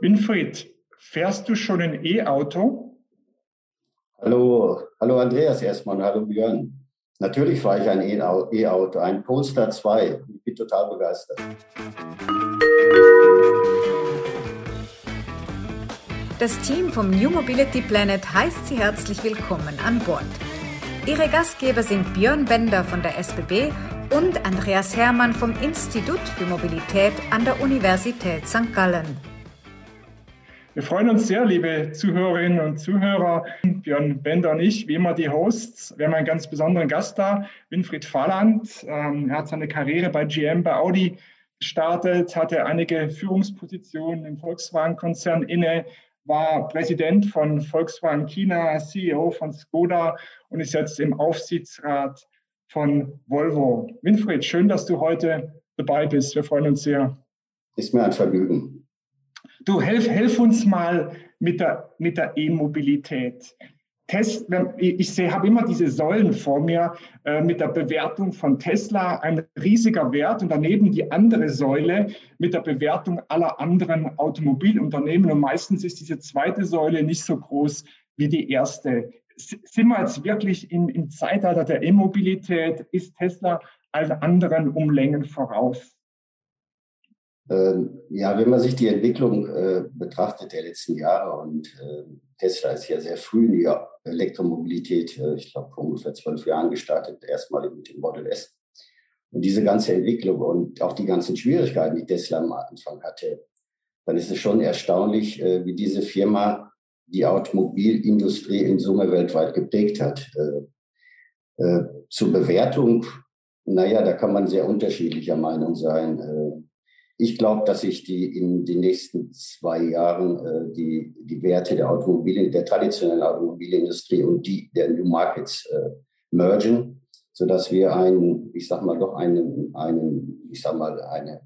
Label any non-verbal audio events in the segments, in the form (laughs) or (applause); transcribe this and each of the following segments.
Winfried, fährst du schon ein E-Auto? Hallo, hallo Andreas erstmal und hallo Björn. Natürlich fahre ich ein E-Auto, ein Polestar 2. Ich bin total begeistert. Das Team vom New Mobility Planet heißt Sie herzlich willkommen an Bord. Ihre Gastgeber sind Björn Bender von der SBB und Andreas Hermann vom Institut für Mobilität an der Universität St. Gallen. Wir freuen uns sehr, liebe Zuhörerinnen und Zuhörer. Björn Bender und ich, wie immer die Hosts. Wir haben einen ganz besonderen Gast da, Winfried Fahland. Ähm, er hat seine Karriere bei GM, bei Audi gestartet, hatte einige Führungspositionen im Volkswagen-Konzern inne, war Präsident von Volkswagen China, CEO von Skoda und ist jetzt im Aufsichtsrat von Volvo. Winfried, schön, dass du heute dabei bist. Wir freuen uns sehr. Ist mir ein Vergnügen. Du, helf, helf uns mal mit der, mit der E-Mobilität. Test, ich sehe, habe immer diese Säulen vor mir äh, mit der Bewertung von Tesla, ein riesiger Wert und daneben die andere Säule mit der Bewertung aller anderen Automobilunternehmen. Und meistens ist diese zweite Säule nicht so groß wie die erste. Sind wir jetzt wirklich im, im Zeitalter der E-Mobilität? Ist Tesla allen anderen um Längen voraus? Ähm, ja, wenn man sich die Entwicklung äh, betrachtet der letzten Jahre und äh, Tesla ist ja sehr früh in die Elektromobilität, äh, ich glaube vor ungefähr zwölf Jahren gestartet, erstmal mit dem Model S. Und diese ganze Entwicklung und auch die ganzen Schwierigkeiten, die Tesla am Anfang hatte, dann ist es schon erstaunlich, äh, wie diese Firma die Automobilindustrie in Summe weltweit geprägt hat. Äh, äh, zur Bewertung, naja, da kann man sehr unterschiedlicher Meinung sein ich glaube, dass sich die in den nächsten zwei Jahren äh, die, die Werte der Automobil, der traditionellen Automobilindustrie und die der New Markets äh, mergen, sodass wir einen, ich sag mal, doch einen, einen, ich sag mal, eine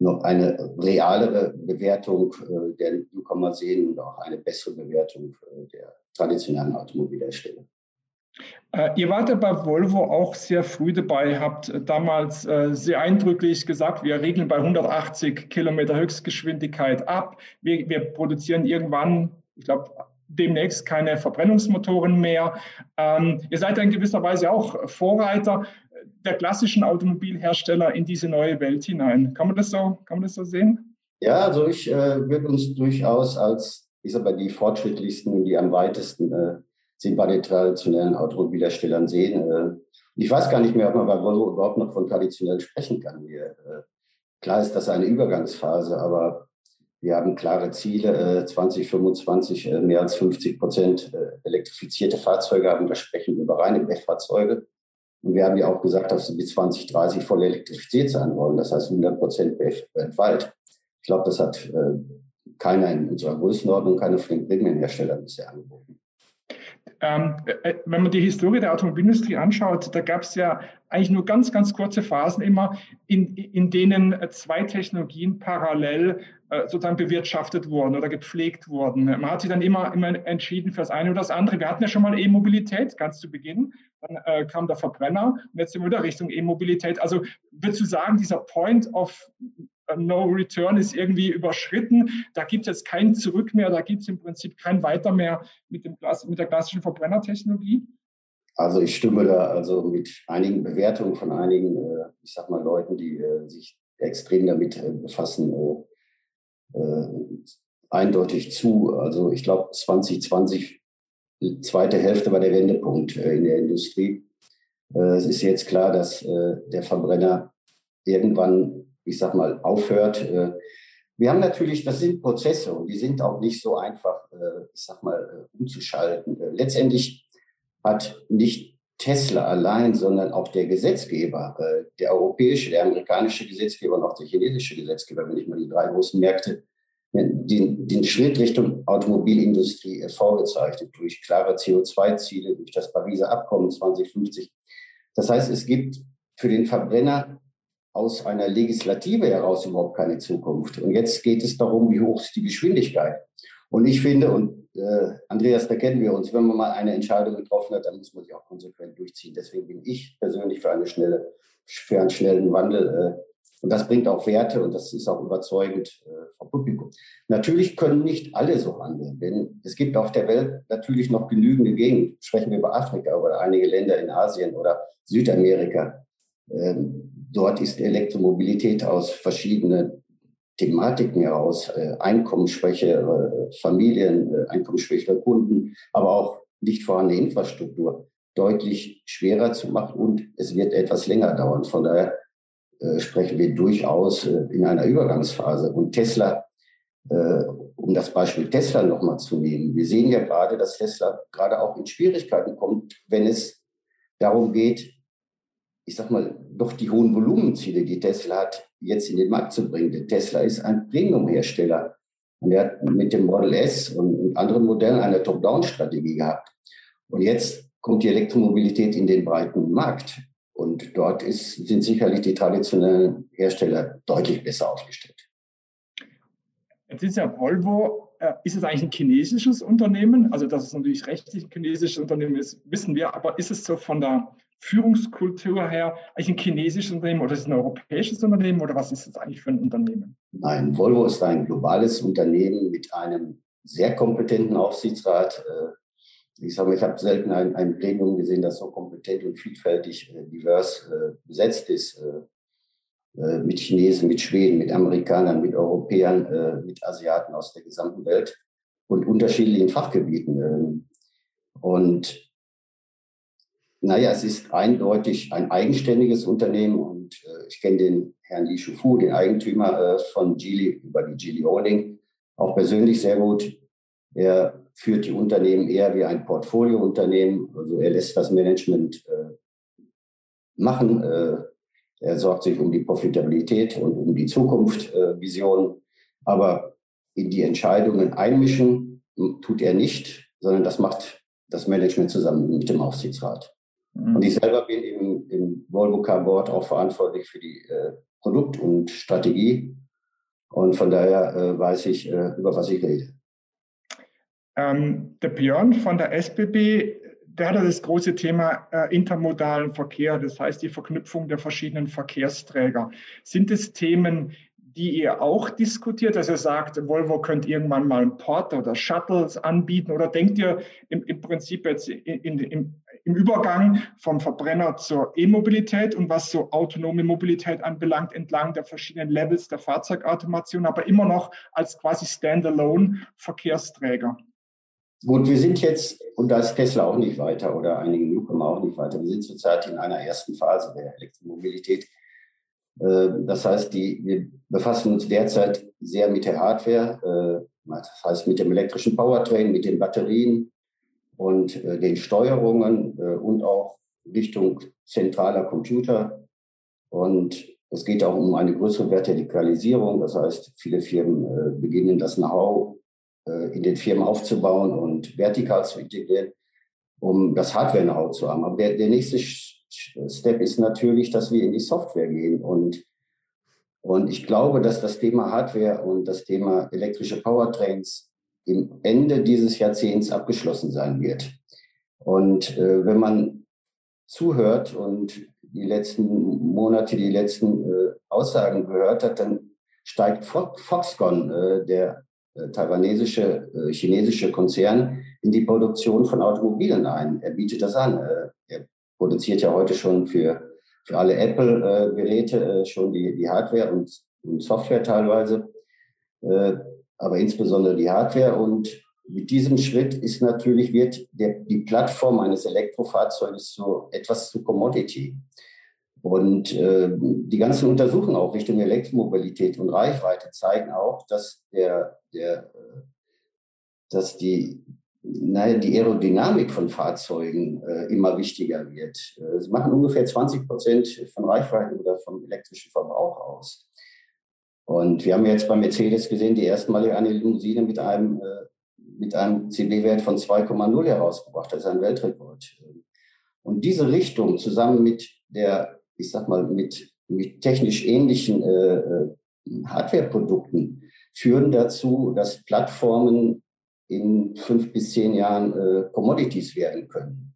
noch eine realere Bewertung äh, der Newcomer sehen und auch eine bessere Bewertung äh, der traditionellen Automobilhersteller. Äh, ihr wart ja bei Volvo auch sehr früh dabei, habt damals äh, sehr eindrücklich gesagt, wir regeln bei 180 Kilometer Höchstgeschwindigkeit ab. Wir, wir produzieren irgendwann, ich glaube, demnächst keine Verbrennungsmotoren mehr. Ähm, ihr seid in gewisser Weise auch Vorreiter der klassischen Automobilhersteller in diese neue Welt hinein. Kann man das so, kann man das so sehen? Ja, also ich äh, würde uns durchaus als, ich sag mal, die fortschrittlichsten und die am weitesten äh, sind bei den traditionellen Automobilherstellern sehen. Äh, ich weiß gar nicht mehr, ob man bei Volvo überhaupt noch von traditionell sprechen kann. Wir, äh, klar ist das eine Übergangsphase, aber wir haben klare Ziele, 2025 äh, mehr als 50 Prozent elektrifizierte Fahrzeuge haben. Da sprechen wir über reine BEF-Fahrzeuge. Und wir haben ja auch gesagt, dass wir bis 2030 voll elektrifiziert sein wollen. Das heißt 100 Prozent BEF weltweit. Ich glaube, das hat keiner in unserer Größenordnung, keine Premium-Herstellern bisher angeboten. Ähm, äh, wenn man die Historie der Automobilindustrie anschaut, da gab es ja eigentlich nur ganz, ganz kurze Phasen immer, in, in denen zwei Technologien parallel äh, sozusagen bewirtschaftet wurden oder gepflegt wurden. Man hat sich dann immer, immer entschieden für das eine oder das andere. Wir hatten ja schon mal E-Mobilität ganz zu Beginn, dann äh, kam der Verbrenner und jetzt sind wir wieder Richtung E-Mobilität. Also würdest du sagen, dieser Point of No Return ist irgendwie überschritten. Da gibt es kein Zurück mehr, da gibt es im Prinzip kein Weiter mehr mit, dem, mit der klassischen Verbrennertechnologie. Also ich stimme da also mit einigen Bewertungen von einigen, äh, ich sag mal, Leuten, die äh, sich extrem damit äh, befassen, eindeutig zu. Also ich glaube 2020, zweite Hälfte war der Wendepunkt in der Industrie. Es ist jetzt klar, dass der Verbrenner irgendwann ich sag mal, aufhört. Äh, wir haben natürlich, das sind Prozesse und die sind auch nicht so einfach, äh, ich sag mal, äh, umzuschalten. Letztendlich hat nicht Tesla allein, sondern auch der Gesetzgeber, der europäische, der amerikanische Gesetzgeber und auch der chinesische Gesetzgeber, wenn ich mal die drei großen Märkte, den, den Schritt Richtung Automobilindustrie vorgezeichnet durch klare CO2-Ziele, durch das Pariser Abkommen 2050. Das heißt, es gibt für den Verbrenner aus einer Legislative heraus überhaupt keine Zukunft. Und jetzt geht es darum, wie hoch ist die Geschwindigkeit. Und ich finde, und äh, Andreas, da kennen wir uns, wenn man mal eine Entscheidung getroffen hat, dann muss man sie auch konsequent durchziehen. Deswegen bin ich persönlich für eine schnelle, für einen schnellen Wandel. Äh, Und das bringt auch Werte und das ist auch überzeugend äh, vom Publikum. Natürlich können nicht alle so handeln, denn es gibt auf der Welt natürlich noch genügende Gegenden. Sprechen wir über Afrika oder einige Länder in Asien oder Südamerika. Ähm, dort ist Elektromobilität aus verschiedenen Thematiken heraus, äh, Einkommensschwäche, äh, Familien, äh, einkommensschwächere Kunden, aber auch nicht vorhandene Infrastruktur deutlich schwerer zu machen und es wird etwas länger dauern. Von daher äh, sprechen wir durchaus äh, in einer Übergangsphase. Und Tesla, äh, um das Beispiel Tesla nochmal zu nehmen, wir sehen ja gerade, dass Tesla gerade auch in Schwierigkeiten kommt, wenn es darum geht, ich sag mal, doch die hohen Volumenziele, die Tesla hat, jetzt in den Markt zu bringen. Denn Tesla ist ein Premium-Hersteller. Und er hat mit dem Model S und anderen Modellen eine Top-Down-Strategie gehabt. Und jetzt kommt die Elektromobilität in den breiten Markt. Und dort ist, sind sicherlich die traditionellen Hersteller deutlich besser aufgestellt. Jetzt ist ja Volvo, äh, ist es eigentlich ein chinesisches Unternehmen? Also, dass es natürlich rechtlich ein chinesisches Unternehmen ist, wissen wir. Aber ist es so von der Führungskultur her eigentlich ein chinesisches Unternehmen oder ist es ein europäisches Unternehmen oder was ist es eigentlich für ein Unternehmen? Nein, Volvo ist ein globales Unternehmen mit einem sehr kompetenten Aufsichtsrat. Äh, ich sage ich habe selten ein, ein Gremium gesehen, das so kompetent und vielfältig äh, divers äh, besetzt ist. Mit Chinesen, mit Schweden, mit Amerikanern, mit Europäern, mit Asiaten aus der gesamten Welt und unterschiedlichen Fachgebieten. Ähm, und naja, es ist eindeutig ein eigenständiges Unternehmen und äh, ich kenne den Herrn Li Shufu, den Eigentümer von Geely über die Geely Holding, auch persönlich sehr gut. Er führt die Unternehmen eher wie ein Portfoliounternehmen. Also er lässt das Management äh, machen. Äh, er sorgt sich um die Profitabilität und um die Zukunftsvision. Äh, Aber in die Entscheidungen einmischen tut er nicht, sondern das macht das Management zusammen mit dem Aufsichtsrat. Mhm. Und ich selber bin im, im Volvo Car Board auch verantwortlich für die äh, Produkt- und Strategie. Und von daher äh, weiß ich, äh, über was ich rede. Ähm, der Björn von der SBB, der hat das große Thema äh, intermodalen Verkehr, das heißt die Verknüpfung der verschiedenen Verkehrsträger. Sind es Themen, die ihr auch diskutiert, dass ihr sagt, Volvo könnte irgendwann mal ein Port oder Shuttles anbieten oder denkt ihr im, im Prinzip jetzt in, in, im, im Übergang vom Verbrenner zur E-Mobilität und was so autonome Mobilität anbelangt, entlang der verschiedenen Levels der Fahrzeugautomation, aber immer noch als quasi Standalone Verkehrsträger? Gut, wir sind jetzt, und da ist Tesla auch nicht weiter oder einige Newcomer auch nicht weiter, wir sind zurzeit in einer ersten Phase der Elektromobilität. Äh, das heißt, die, wir befassen uns derzeit sehr mit der Hardware, äh, das heißt mit dem elektrischen Powertrain, mit den Batterien und äh, den Steuerungen und auch Richtung zentraler Computer. Und es geht auch um eine größere Vertikalisierung. Das heißt, viele Firmen beginnen das Know-how in den Firmen aufzubauen und vertikal zu integrieren, um das Hardware-Know-how zu haben. Aber der, der nächste Step ist natürlich, dass wir in die Software gehen. Und, und ich glaube, dass das Thema Hardware und das Thema elektrische Powertrains im Ende dieses Jahrzehnts abgeschlossen sein wird. Und äh, wenn man zuhört und die letzten Monate, die letzten äh, Aussagen gehört hat, dann steigt Foxconn, äh, der äh, taiwanesische, äh, chinesische Konzern in die Produktion von Automobilen ein. Er bietet das an. Äh, er produziert ja heute schon für, für alle Apple-Geräte schon die, die Hardware und, und Software teilweise, aber insbesondere die Hardware. Und mit diesem Schritt ist natürlich, wird der, die Plattform eines Elektrofahrzeuges so etwas zu Commodity. Und äh, die ganzen Untersuchungen auch Richtung Elektromobilität und Reichweite zeigen auch, dass, der, der, äh, dass die, naja, die Aerodynamik von Fahrzeugen äh, immer wichtiger wird. Äh, sie machen ungefähr 20 Prozent von Reichweite oder vom elektrischen Verbrauch aus. Und wir haben jetzt bei Mercedes gesehen, die erstmalige eine Limousine mit einem, äh, mit einem CB-Wert von 2,0 herausgebracht. Das ist ein Weltrekord. Und diese Richtung zusammen mit der ich sag mal, mit, mit technisch ähnlichen äh, äh, Hardware-Produkten führen dazu, dass Plattformen in fünf bis zehn Jahren äh, Commodities werden können.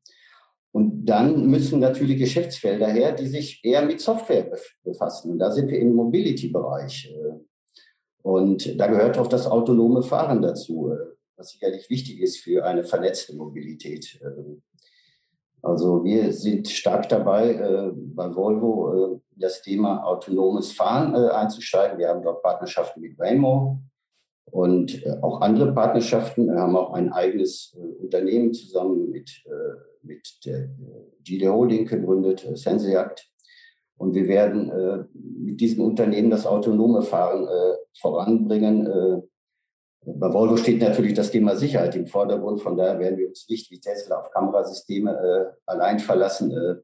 Und dann müssen natürlich Geschäftsfelder her, die sich eher mit Software befassen. Und da sind wir im Mobility-Bereich. Und da gehört auch das autonome Fahren dazu, was sicherlich wichtig ist für eine vernetzte Mobilität. Also wir sind stark dabei, äh, bei Volvo äh, das Thema autonomes Fahren äh, einzusteigen. Wir haben dort Partnerschaften mit Waymo und äh, auch andere Partnerschaften. Wir haben auch ein eigenes äh, Unternehmen zusammen mit, äh, mit der GD Holding gegründet, äh, Senseact. Und wir werden mit diesem Unternehmen das autonome Fahren voranbringen bei Volvo steht natürlich das Thema Sicherheit im Vordergrund. Von daher werden wir uns nicht wie Tesla auf Kamerasysteme äh, allein verlassen, äh,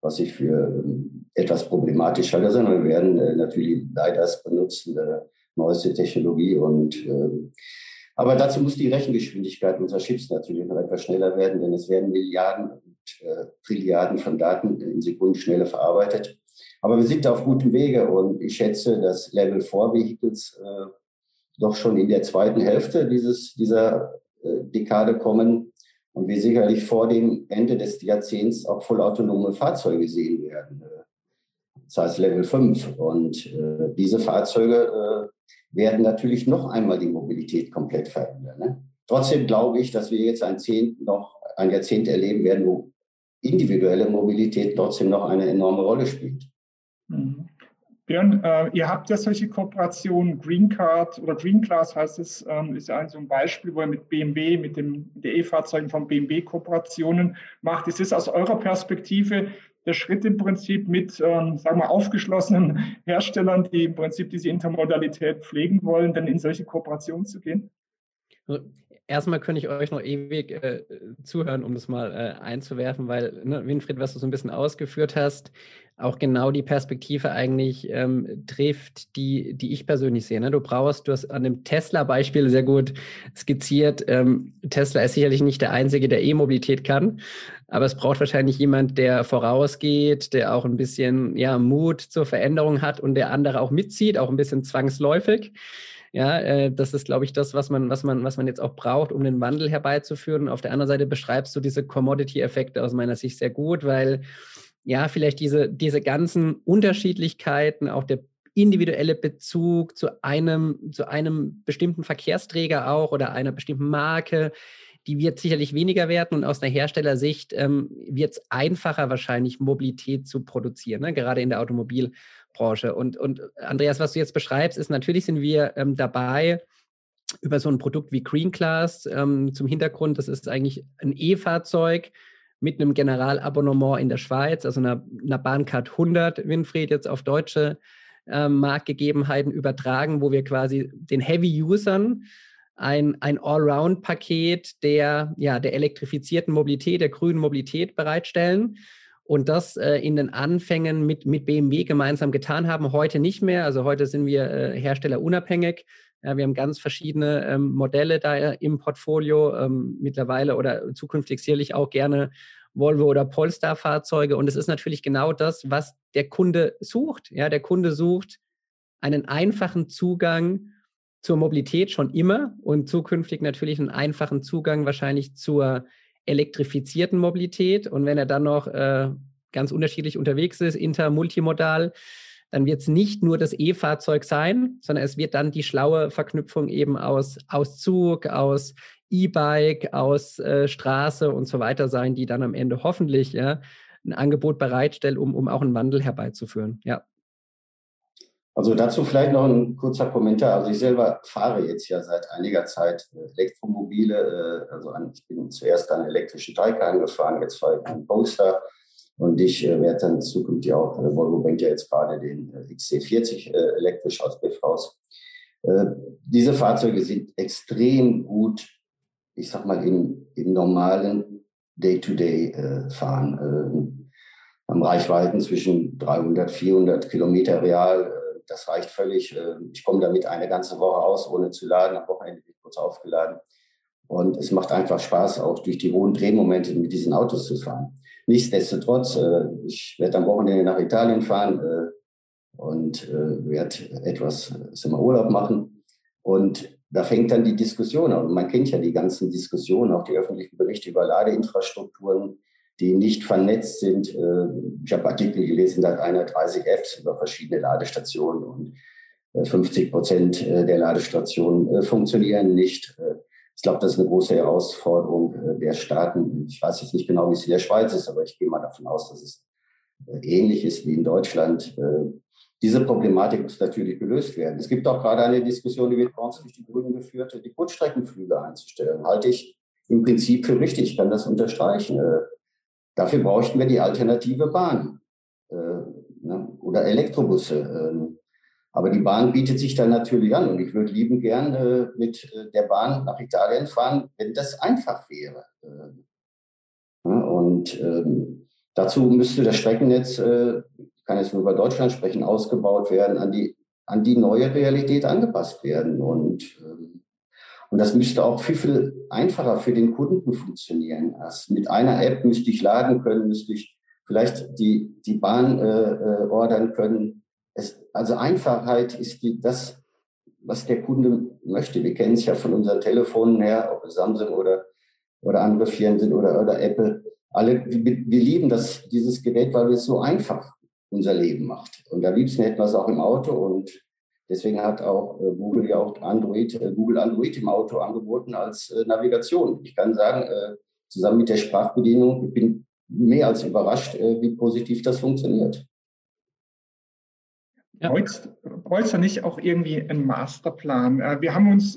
was ich für äh, etwas problematisch halte, sondern wir werden äh, natürlich LiDARs benutzen, äh, neueste Technologie. Und, äh, aber dazu muss die Rechengeschwindigkeit unserer Chips natürlich noch etwas schneller werden, denn es werden Milliarden und Trilliarden von Daten in Sekundenschnelle verarbeitet. Aber wir sind auf gutem Wege und ich schätze, dass Level 4 Vehicles doch schon in der zweiten Hälfte dieses, dieser äh, Dekade kommen und wir sicherlich vor dem Ende des Jahrzehnts auch vollautonome Fahrzeuge sehen werden. Äh, das heißt Level 5. Und äh, diese Fahrzeuge äh, werden natürlich noch einmal die Mobilität komplett verändern. Ne? Trotzdem glaube ich, dass wir jetzt ein, Zehnt noch, ein Jahrzehnt erleben werden, wo individuelle Mobilität trotzdem noch eine enorme Rolle spielt. Mhm. Björn, äh, ihr habt ja solche Kooperationen, Green Card oder Green Class heißt es, ähm, ist ja ein so ein Beispiel, wo ihr mit BMW, mit dem E-Fahrzeugen von BMW Kooperationen macht. Ist es aus eurer Perspektive der Schritt im Prinzip mit, ähm, sagen wir, aufgeschlossenen Herstellern, die im Prinzip diese Intermodalität pflegen wollen, denn in solche Kooperationen zu gehen? Erstmal könnte ich euch noch ewig äh, zuhören, um das mal äh, einzuwerfen, weil, ne, Winfried, was du so ein bisschen ausgeführt hast, auch genau die Perspektive eigentlich ähm, trifft, die, die ich persönlich sehe. Ne? Du brauchst, du hast an dem Tesla-Beispiel sehr gut skizziert. Ähm, Tesla ist sicherlich nicht der Einzige, der E-Mobilität kann, aber es braucht wahrscheinlich jemand, der vorausgeht, der auch ein bisschen ja, Mut zur Veränderung hat und der andere auch mitzieht, auch ein bisschen zwangsläufig. Ja, äh, das ist, glaube ich, das, was man, was man, was man jetzt auch braucht, um den Wandel herbeizuführen. Auf der anderen Seite beschreibst du diese Commodity-Effekte aus meiner Sicht sehr gut, weil ja, vielleicht diese, diese ganzen Unterschiedlichkeiten, auch der individuelle Bezug zu einem, zu einem bestimmten Verkehrsträger auch oder einer bestimmten Marke, die wird sicherlich weniger werden und aus der Herstellersicht ähm, wird es einfacher wahrscheinlich Mobilität zu produzieren, ne? gerade in der Automobil- Branche. Und, und Andreas, was du jetzt beschreibst, ist natürlich sind wir ähm, dabei, über so ein Produkt wie Green Class ähm, zum Hintergrund, das ist eigentlich ein E-Fahrzeug mit einem Generalabonnement in der Schweiz, also einer, einer Bahncard 100, Winfried, jetzt auf deutsche ähm, Marktgegebenheiten übertragen, wo wir quasi den Heavy-Usern ein, ein Allround-Paket der, ja, der elektrifizierten Mobilität, der grünen Mobilität bereitstellen und das äh, in den Anfängen mit, mit BMW gemeinsam getan haben. Heute nicht mehr. Also heute sind wir äh, herstellerunabhängig. Ja, wir haben ganz verschiedene ähm, Modelle da im Portfolio ähm, mittlerweile oder zukünftig sicherlich auch gerne Volvo oder Polestar-Fahrzeuge. Und es ist natürlich genau das, was der Kunde sucht. Ja, der Kunde sucht einen einfachen Zugang zur Mobilität schon immer und zukünftig natürlich einen einfachen Zugang wahrscheinlich zur elektrifizierten Mobilität. Und wenn er dann noch äh, ganz unterschiedlich unterwegs ist, intermultimodal, dann wird es nicht nur das E-Fahrzeug sein, sondern es wird dann die schlaue Verknüpfung eben aus, aus Zug, aus E-Bike, aus äh, Straße und so weiter sein, die dann am Ende hoffentlich ja, ein Angebot bereitstellt, um, um auch einen Wandel herbeizuführen. Ja. Also dazu vielleicht noch ein kurzer Kommentar. Also ich selber fahre jetzt ja seit einiger Zeit äh, Elektromobile. Äh, also ich bin zuerst einen elektrischen Taycan angefahren, jetzt fahre ich einen Polestar. Und ich äh, werde dann zukünftig auch, Volvo bringt ja jetzt gerade den XC40 elektrisch aus raus. Diese Fahrzeuge sind extrem gut, ich sag mal, im, im normalen Day-to-Day-Fahren. Haben Reichweiten zwischen 300, 400 Kilometer real das reicht völlig. Ähm, ich komme damit eine ganze Woche aus, ohne zu laden. Am Wochenende wird kurz aufgeladen. Und es macht einfach Spaß, auch durch die hohen Drehmomente mit diesen Autos zu fahren. Nichtsdestotrotz, äh, ich werde am Wochenende nach Italien fahren äh, und äh, werde etwas mal, Urlaub machen. Und da fängt dann die Diskussion an. Und man kennt ja die ganzen Diskussionen, auch die öffentlichen Berichte über Ladeinfrastrukturen. Die nicht vernetzt sind. Äh, ich habe Artikel gelesen, da hat einer 30 Apps über verschiedene Ladestationen und 50 Prozent der Ladestationen funktionieren nicht. Ich glaube, das ist eine große Herausforderung der Staaten. Ich weiß jetzt nicht genau, wie es in der Schweiz ist, aber ich gehe mal davon aus, dass es ähnlich ist wie in Deutschland. Diese Problematik muss natürlich gelöst werden. Es gibt auch gerade eine Diskussion, die wird bei uns durch die Grünen geführt, die Kurzstreckenflüge einzustellen. Halte ich im Prinzip für richtig, ich kann das unterstreichen. Äh, dafür bräuchten wir die alternative Bahn äh, ne, oder Elektrobusse. Ähm, aber die Bahn bietet sich dann natürlich an und ich würde lieben gern äh, mit der Bahn nach Italien fahren, wenn das einfach wäre. Und ähm, dazu müsste das Streckennetz kann jetzt nur über Deutschland sprechen, ausgebaut werden, an die, an die neue Realität angepasst werden. Und, ähm, und das müsste auch viel, viel einfacher für den Kunden funktionieren. Also mit einer App müsste ich laden können, müsste ich vielleicht die, die Bahn äh, äh, ordern können. Es, also Einfachheit ist die, das, was der Kunde möchte. Wir kennen es ja von unseren Telefonen her, ob es Samsung oder, oder andere Firmen sind oder, oder Apple. Alle, wir, wir lieben das, dieses Gerät, weil es so einfach unser Leben macht. Und am liebsten hätten wir es auch im Auto und deswegen hat auch äh, Google ja auch Android, äh, Google Android im Auto angeboten als äh, Navigation. Ich kann sagen, zusammen mit der Sprachbedienung, ich bin mehr als überrascht, wie positiv das funktioniert. Ja. Bräuchte da nicht auch irgendwie einen Masterplan? Wir haben uns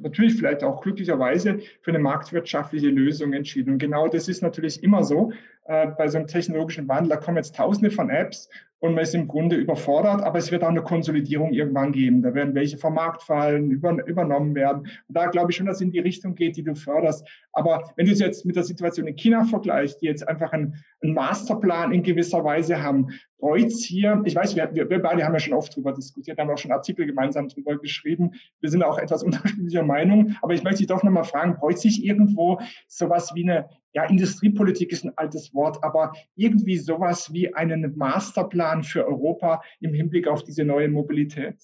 natürlich vielleicht auch glücklicherweise für eine marktwirtschaftliche Lösung entschieden. Und genau das ist natürlich immer so äh, bei so einem technologischen Wandel, da kommen jetzt tausende von Apps und man ist im Grunde überfordert, aber es wird auch eine Konsolidierung irgendwann geben. Da werden welche vom Markt fallen, über, übernommen werden. Und da glaube ich schon, dass es in die Richtung geht, die du förderst. Aber wenn du es jetzt mit der Situation in China vergleichst, die jetzt einfach einen, einen Masterplan in gewisser Weise haben, Kreuz hier, ich weiß, wir, wir, wir beide haben ja schon oft drüber diskutiert, haben auch schon Artikel gemeinsam drüber geschrieben. Wir sind auch etwas (laughs) unterschiedlicher Meinung. Aber ich möchte dich doch nochmal fragen, bräuchte sich irgendwo sowas wie eine ja, Industriepolitik ist ein altes Wort, aber irgendwie sowas wie einen Masterplan für Europa im Hinblick auf diese neue Mobilität?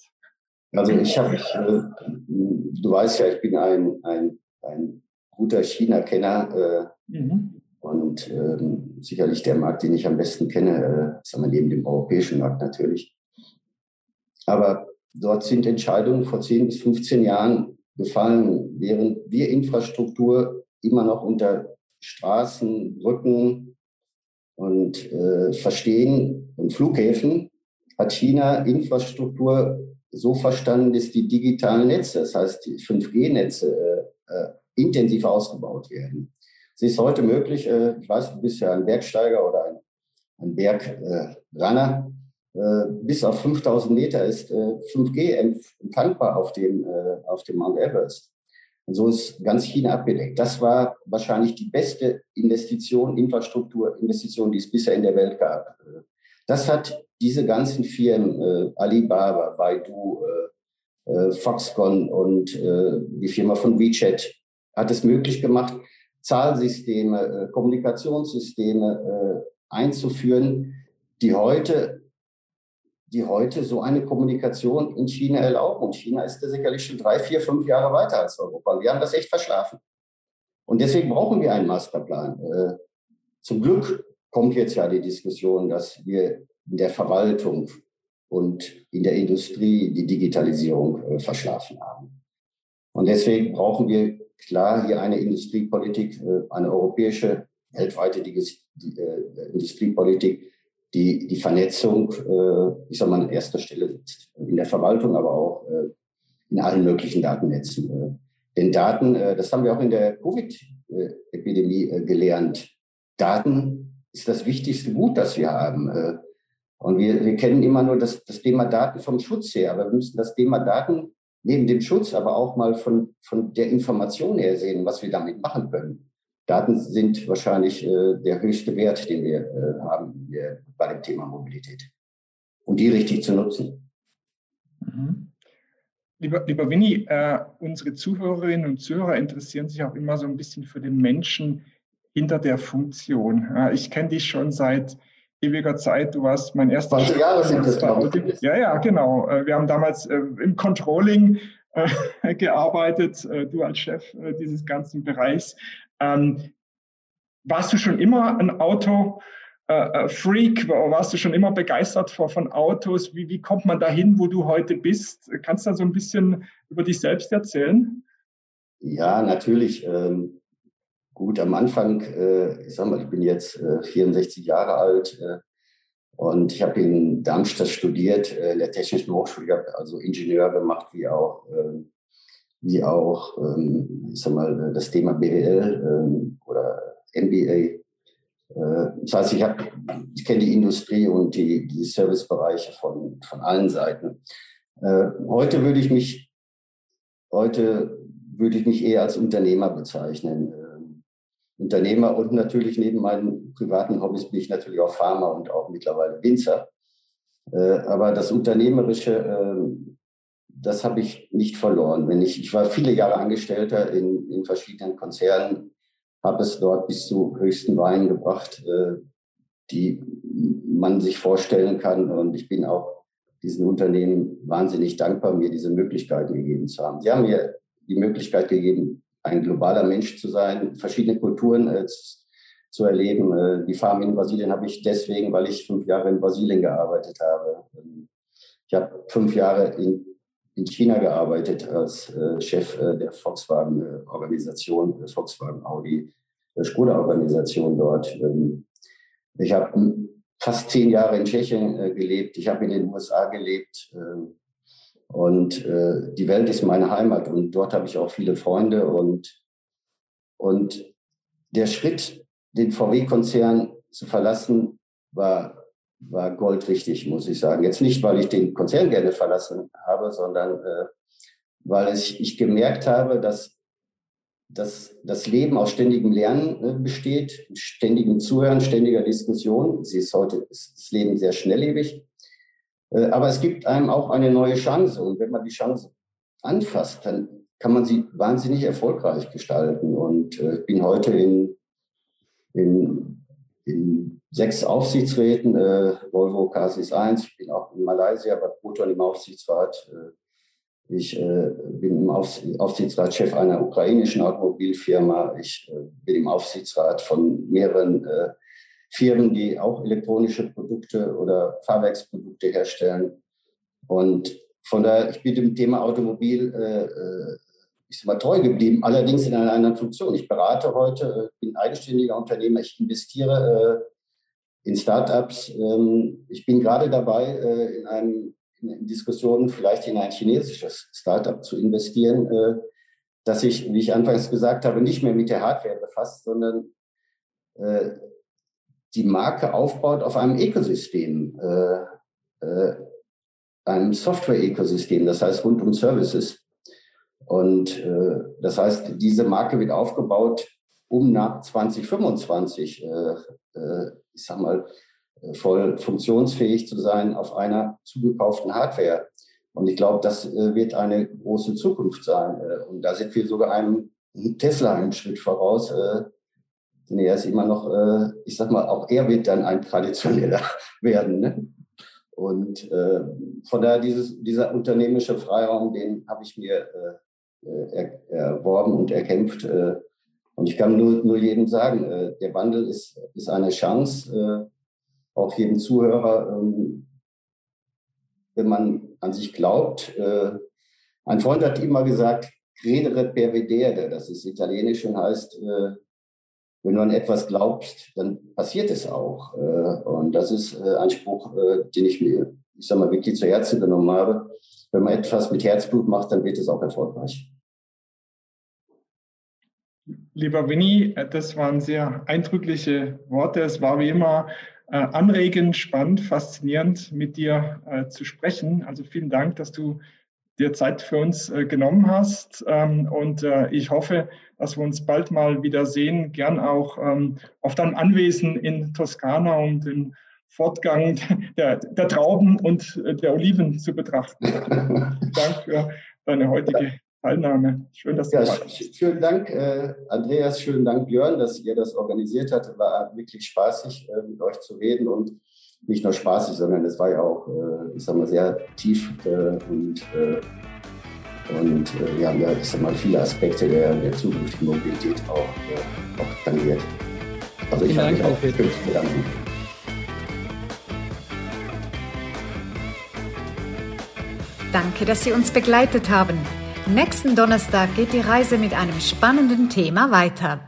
Also ich habe, äh, du weißt ja, ich bin ein, ein, ein guter China-Kenner äh, mhm. und ähm, sicherlich der Markt, den ich am besten kenne, äh, sagen wir neben dem europäischen Markt natürlich. Aber dort sind Entscheidungen vor 10 bis 15 Jahren gefallen, während wir Infrastruktur immer noch unter Straßen, Brücken und äh, Verstehen und Flughäfen hat China Infrastruktur so verstanden, dass die digitalen Netze, das heißt die 5G-Netze, äh, äh, intensiv ausgebaut werden. Es ist heute möglich, äh, ich weiß, du bist ja ein Bergsteiger oder ein, ein Bergrunner, äh, bis auf 5000 Meter ist 5G äh, empfangbar auf dem, auf dem Mount Everest. Und so ist ganz China abgedeckt. Das war wahrscheinlich die beste Investition, Infrastrukturinvestition, die es bisher in der Welt gab. Das hat diese ganzen Firmen, äh, Alibaba, Baidu, äh, äh, Foxconn und äh, die Firma von WeChat, hat es möglich gemacht, Zahlsysteme, äh, Kommunikationssysteme äh, einzuführen, die heute die heute so eine Kommunikation in China erlauben. Und China ist da sicherlich schon drei, vier, fünf Jahre weiter als Europa. Wir haben das echt verschlafen. Und deswegen brauchen wir einen Masterplan. Äh, zum Glück kommt jetzt ja die Diskussion, dass wir in der Verwaltung und in der Industrie die Digitalisierung äh, verschlafen haben. Und deswegen brauchen wir klar hier eine Industriepolitik, äh, eine europäische, weltweite Industriepolitik, die, die Vernetzung, äh, ich sag mal, an erster Stelle sitzt. In der Verwaltung, aber auch äh, in allen möglichen Datennetzen. Äh. Denn Daten, äh, das haben wir auch in der Covid-Epidemie äh, gelernt. Daten ist das wichtigste Gut, das wir haben. Äh. Und wir, wir kennen immer nur das, das Thema Daten vom Schutz her, aber wir müssen das Thema Daten neben dem Schutz aber auch mal von, von der Information her sehen, was wir damit machen können. Daten sind wahrscheinlich äh, der höchste Wert, den wir äh, haben äh, bei dem Thema Mobilität. Und die richtig zu nutzen. Mhm. Lieber, lieber Winnie, äh, unsere Zuhörerinnen und Zuhörer interessieren sich auch immer so ein bisschen für den Menschen hinter der Funktion. Ja, ich kenne dich schon seit ewiger Zeit. Du warst mein erster 20 Jahre sind das, Ja, ja, genau. Äh, wir haben damals äh, im Controlling (laughs) gearbeitet, du als Chef dieses ganzen Bereichs. Ähm, warst du schon immer ein Auto? Äh, Freak, warst du schon immer begeistert von, von Autos? Wie, wie kommt man dahin, wo du heute bist? Kannst du da so ein bisschen über dich selbst erzählen? Ja, natürlich. Ähm, gut, am Anfang, äh, ich sag mal, ich bin jetzt äh, 64 Jahre alt äh, und ich habe in Darmstadt studiert, äh, in der Technischen Hochschule, ich habe also Ingenieur gemacht, wie auch, ähm, wie auch ähm, ich sag mal, das Thema BWL ähm, oder MBA. Äh, das heißt, ich, ich kenne die Industrie und die, die Servicebereiche von, von allen Seiten. Äh, heute würde ich mich, heute würde ich mich eher als Unternehmer bezeichnen. Ähm, Unternehmer und natürlich neben meinen privaten Hobbys bin ich natürlich auch Farmer und auch mittlerweile Winzer. Äh, aber das Unternehmerische, ähm, das habe ich nicht verloren. Wenn ich, ich war viele Jahre Angestellter in, in verschiedenen Konzernen, habe es dort bis zu höchsten Weinen gebracht, äh, die man sich vorstellen kann. Und ich bin auch diesen Unternehmen wahnsinnig dankbar, mir diese Möglichkeit gegeben zu haben. Sie haben mir die Möglichkeit gegeben, ein globaler Mensch zu sein, verschiedene Kulturen äh, zu erleben. Äh, die Farm in Brasilien habe ich deswegen, weil ich fünf Jahre in Brasilien gearbeitet habe. Ich habe fünf Jahre in in China gearbeitet als äh, Chef äh, der Volkswagen-Organisation, äh, Volkswagen Audi Skoda-Organisation dort. Ähm, ich habe fast zehn Jahre in Tschechien gelebt. Ich habe in den USA gelebt. Ähm, und die Welt ist meine Heimat und dort habe ich auch viele Freunde. Und, und der Schritt, den VW-Konzern zu verlassen, war war goldrichtig, muss ich sagen. Jetzt nicht, weil ich den Konzern gerne verlassen habe, sondern äh, weil es, ich gemerkt habe, dass, dass das Leben aus ständigem Lernen äh, besteht, ständigem Zuhören, ständiger Diskussion. Sie ist heute ist das Leben sehr schnelllebig. Äh, aber es gibt einem auch eine neue Chance. Und wenn man die Chance anfasst, dann kann man sie wahnsinnig erfolgreich gestalten. Und äh, ich bin heute in, in, in sechs Aufsichtsräten, äh, Volvo Casis 1, ich bin auch in Malaysia bei Proton im Aufsichtsrat. Äh, ich äh, bin im Aufs Aufsichtsrat Chef einer ukrainischen Automobilfirma. Ich äh, bin im Aufsichtsrat von mehreren äh, Firmen, die auch elektronische Produkte oder Fahrwerksprodukte herstellen. Und von daher, ich bin dem Thema Automobil äh, ich sag mal, treu geblieben, allerdings in einer anderen Funktion. Ich berate heute, bin eigenständiger Unternehmer, ich investiere in Startups. Ähm, ich bin gerade dabei, äh, in einem in Diskussionen vielleicht in ein chinesisches Startup zu investieren, äh, das sich, wie ich anfangs gesagt habe, nicht mehr mit der Hardware befasst, sondern äh, die Marke aufbaut auf einem Ökosystem, einem Software-Ökosystem, das heißt rund um Services. Und das heißt, diese Marke wird aufgebaut, um nach 2025 ich sag mal, äh, voll funktionsfähig zu sein auf einer zugekauften Hardware. Und ich glaube, das äh, wird eine große Zukunft sein. Äh, und da sind wir sogar einem Tesla einen Schritt voraus. Denn er ist immer noch, ich sag mal, auch er wird dann ein traditioneller (laughs) werden. Ne? Und von daher dieses, dieser unternehmerische Freiraum, den habe ich mir erworben und erkämpft. Und ich kann nur, nur jedem sagen, äh, der Wandel ist, ist eine Chance, äh, auch jedem Zuhörer, ähm, wenn man an sich glaubt. Äh, ein Freund hat immer gesagt, credere per vedere, das ist italienisch und heißt, äh, wenn du an etwas glaubst, dann passiert es auch. Äh, und das ist äh, ein Spruch, den ich mir, ich sag mal, wirklich zu Herzen genommen habe. Wenn man etwas mit Herzblut macht, dann wird es auch erfolgreich. Lieber Winnie, äh, das waren sehr eindrückliche Worte. Es war wie immer äh, anregend, spannend, faszinierend, mit dir äh, zu sprechen. Also vielen Dank, dass du dir Zeit für uns genommen hast. Ähm, und ich hoffe, dass wir uns bald mal wieder sehen, gern auch ähm, auf deinem Anwesen in Toskana, um den Fortgang (laughs) der, der Trauben und der Oliven zu betrachten. (laughs) Dank für deine heutige Teilnahme. Schön, dass du ja, da bist. Vielen Dank, äh, Andreas, schönen Dank, Björn, dass ihr das organisiert habt. War wirklich spaßig, äh, mit euch zu reden und nicht nur spaßig, sondern es war ja auch, äh, ich sag mal, sehr tief äh, und, äh, und äh, wir haben ja, ich sag mal, viele Aspekte der, der zukünftigen Mobilität auch, auch tangiert. Also ich habe mich auch zu bedanken. Danke, dass Sie uns begleitet haben. Nächsten Donnerstag geht die Reise mit einem spannenden Thema weiter.